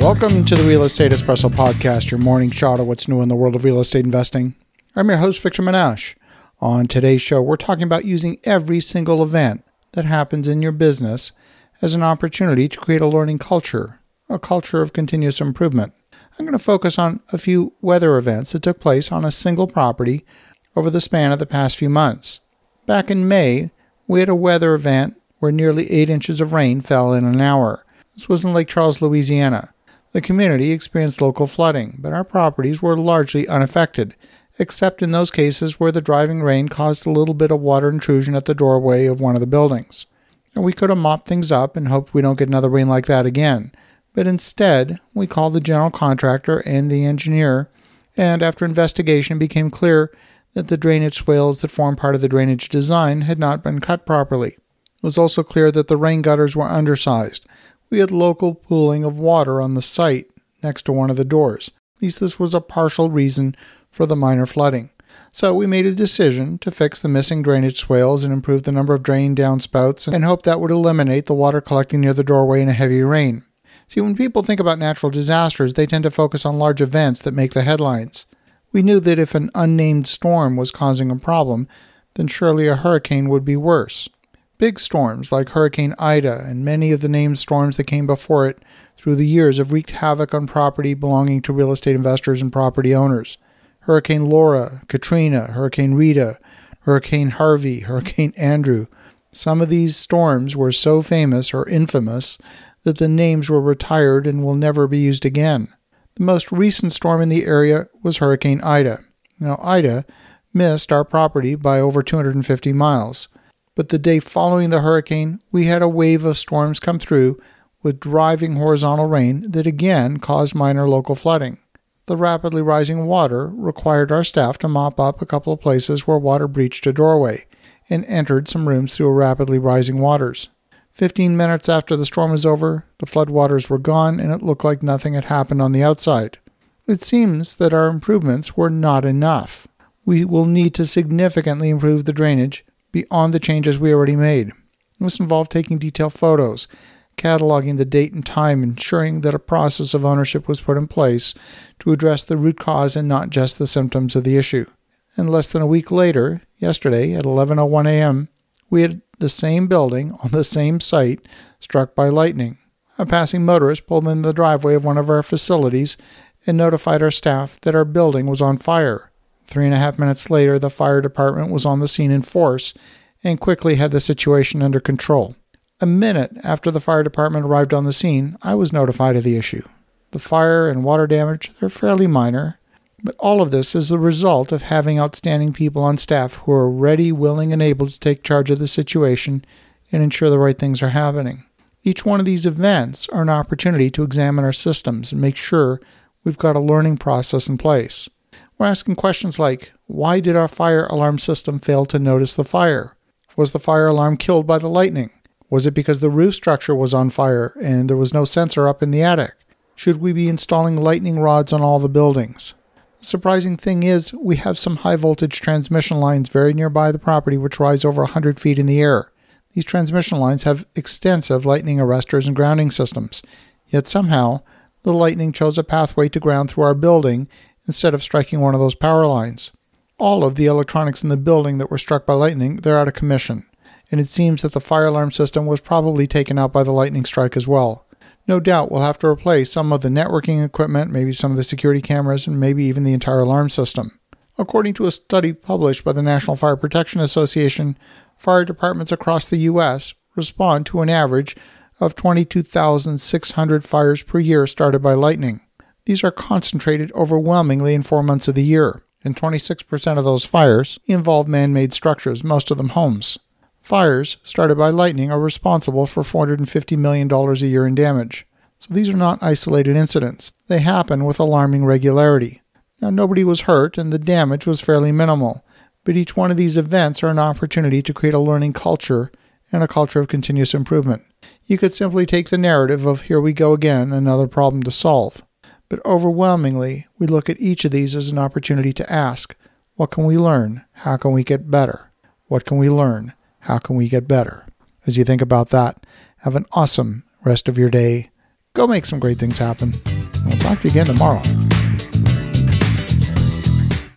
Welcome to the Real Estate Espresso Podcast, your morning shot of what's new in the world of real estate investing. I'm your host, Victor Menasce. On today's show, we're talking about using every single event that happens in your business as an opportunity to create a learning culture, a culture of continuous improvement. I'm going to focus on a few weather events that took place on a single property over the span of the past few months. Back in May, we had a weather event where nearly 8 inches of rain fell in an hour. This was in Lake Charles, Louisiana. The community experienced local flooding, but our properties were largely unaffected, except in those cases where the driving rain caused a little bit of water intrusion at the doorway of one of the buildings. We could have mopped things up and hoped we don't get another rain like that again. But instead, we called the general contractor and the engineer, and after investigation, it became clear that the drainage swales that form part of the drainage design had not been cut properly. It was also clear that the rain gutters were undersized. We had local pooling of water on the site next to one of the doors. At least this was a partial reason for the minor flooding. So we made a decision to fix the missing drainage swales and improve the number of drain downspouts and hope that would eliminate the water collecting near the doorway in a heavy rain. See, when people think about natural disasters, they tend to focus on large events that make the headlines. We knew that if an unnamed storm was causing a problem, then surely a hurricane would be worse. Big storms like Hurricane Ida and many of the named storms that came before it through the years have wreaked havoc on property belonging to real estate investors and property owners. Hurricane Laura, Katrina, Hurricane Rita, Hurricane Harvey, Hurricane Andrew. Some of these storms were so famous or infamous that the names were retired and will never be used again. The most recent storm in the area was Hurricane Ida. Now, Ida missed our property by over 250 miles, but the day following the hurricane, we had a wave of storms come through with driving horizontal rain that again caused minor local flooding. The rapidly rising water required our staff to mop up a couple of places where water breached a doorway and entered some rooms through rapidly rising waters. Fifteen minutes after the storm was over, the floodwaters were gone and it looked like nothing had happened on the outside. It seems that our improvements were not enough. We will need to significantly improve the drainage beyond the changes we already made. This involved taking detailed photos, cataloging the date and time, ensuring that a process of ownership was put in place to address the root cause and not just the symptoms of the issue. And less than a week later, yesterday at 11:01 a.m., we had the same building on the same site struck by lightning. A passing motorist pulled in the driveway of one of our facilities and notified our staff that our building was on fire. Three and a half minutes later, the fire department was on the scene in force and quickly had the situation under control. A minute after the fire department arrived on the scene, I was notified of the issue. The fire and water damage, they're fairly minor, but all of this is the result of having outstanding people on staff who are ready, willing, and able to take charge of the situation and ensure the right things are happening. Each one of these events are an opportunity to examine our systems and make sure we've got a learning process in place. We're asking questions like Why did our fire alarm system fail to notice the fire? Was the fire alarm killed by the lightning? Was it because the roof structure was on fire and there was no sensor up in the attic? Should we be installing lightning rods on all the buildings? The surprising thing is, we have some high voltage transmission lines very nearby the property which rise over 100 feet in the air. These transmission lines have extensive lightning arresters and grounding systems, yet somehow the lightning chose a pathway to ground through our building instead of striking one of those power lines. All of the electronics in the building that were struck by lightning, they're out of commission, and it seems that the fire alarm system was probably taken out by the lightning strike as well. No doubt we'll have to replace some of the networking equipment, maybe some of the security cameras, and maybe even the entire alarm system. According to a study published by the National Fire Protection Association, fire departments across the U.S. respond to an average of 22,600 fires per year started by lightning. These are concentrated overwhelmingly in four months of the year, and 26% of those fires involve man made structures, most of them homes. Fires started by lightning are responsible for $450 million a year in damage. So these are not isolated incidents. They happen with alarming regularity. Now, nobody was hurt and the damage was fairly minimal, but each one of these events are an opportunity to create a learning culture and a culture of continuous improvement. You could simply take the narrative of here we go again, another problem to solve. But overwhelmingly, we look at each of these as an opportunity to ask, what can we learn? How can we get better? What can we learn? How can we get better? As you think about that, have an awesome rest of your day Go make some great things happen. And We'll talk to you again tomorrow.